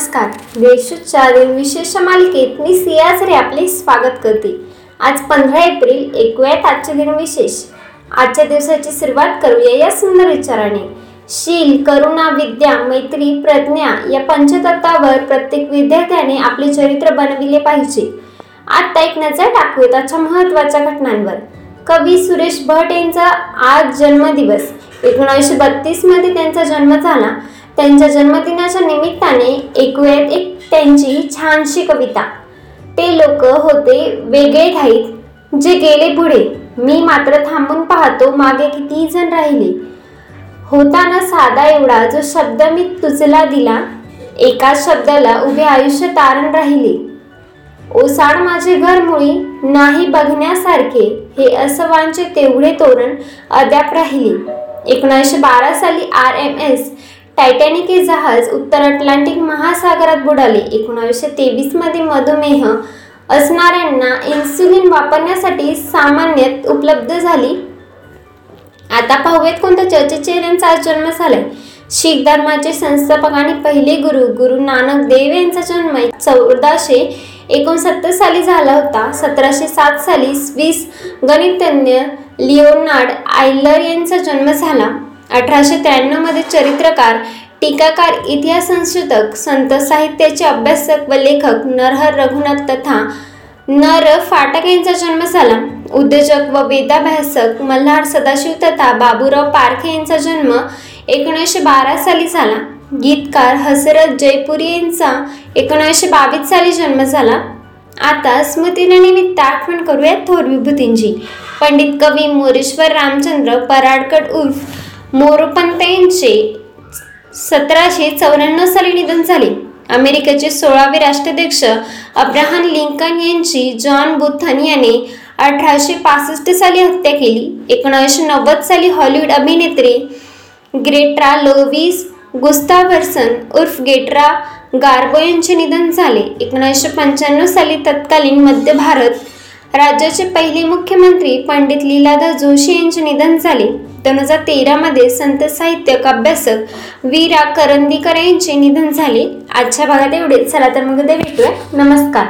नमस्कार. देशूच्यातील विशेष मालिकेत मी सियाजरे आपले स्वागत करते. आज पंधरा एप्रिल ऐकूयात आजचे दिन विशेष. आजच्या दिवसाची सुरुवात करूया या सुंदर विचाराने. शील करुणा विद्या मैत्री प्रज्ञा या पंचतत्वावर प्रत्येक विद्यार्थ्याने आपले चरित्र बनविले पाहिजे. आत्ता एक नजर टाकूयात आजच्या महत्त्वाच्या घटनांवर. कवी सुरेश भट यांचा आज जन्मदिवस. एकोणीसशे बत्तीसमध्ये त्यांचा जन्म झाला. त्यांच्या जन्मदिनाच्या निमित्ताने ऐकूयात एक त्यांची छानशी कविता. ते लोक होते वेगळे घाईत जे गेले पुढे. मी मात्र थांबून पाहतो मागे किती जण राहिले. होता ना साधा एवढा जो शब्द मी तुझला दिला एकाच शब्दाला उभे आयुष्य तारण राहिले. ओसाड माझे घर मुळी नाही बघण्यासारखे हे असवांचे तेवढे तोरण अद्याप राहिले. एकोणीसशे बारा साली आर एम एस टायटॅनिक हे जहाज उत्तर अटलांटिक महासागरात बुडाले. एकोणावीसशे तेवीसमध्ये मधुमेह असणाऱ्यांना इन्सुलिन वापरण्यासाठी सामान्यतः उपलब्ध झाली. आता पाहूयात कोणत्या चर्चेचे यांचा जन्म झालाय. शीख धर्माचे संस्थापक आणि पहिले गुरु गुरु नानक देव यांचा जन्म चौदाशे एकोणसत्तर साली झाला होता. सतराशे सात साली स्विस गणितज्ञ लिओनार्ड आयलर यांचा जन्म झाला. अठराशे त्र्याण्णवमध्ये चरित्रकार टीकाकार इतिहास संशोधक संत साहित्याचे अभ्यासक व लेखक नरहर रघुनाथ तथा नर फाटक यांचा जन्म झाला उद्योजक व वेदाभ्यासक मल्हार सदाशिव तथा बाबूराव पारखे यांचा जन्म एकोणीसशे बारा साली झाला. गीतकार हसरत जयपुरी यांचा एकोणीसशे बावीस साली जन्म झाला. आता स्मृतीनिमित्त आठवण करूया थोर विभूतींची. पंडित कवी मोरेश्वर रामचंद्र पराडकट उर्फ मोरपंत यांचे सतराशे चौऱ्याण्णव साली निधन झाले. अमेरिकेचे सोळावे राष्ट्राध्यक्ष अब्राहम लिंकन यांची जॉन बुथन याने अठराशे पासष्ट साली हत्या केली. एकोणीसशे नव्वद साली हॉलिवूड अभिनेत्री ग्रेट्रा लोविस गुस्तावर्सन उर्फ गेट्रा गार्बो यांचे निधन झाले. एकोणीसशे पंच्याण्णव साली तत्कालीन मध्य भारत राज्याचे पहिले मुख्यमंत्री पंडित लीलाधर जोशी यांचे निधन झाले. दोन हजार तेरामध्ये संत साहित्यक अभ्यासक वीरा करंदीकर यांचे निधन झाले. आजच्या भागात एवढेच. चला तर मग उद्या भेटूया. नमस्कार.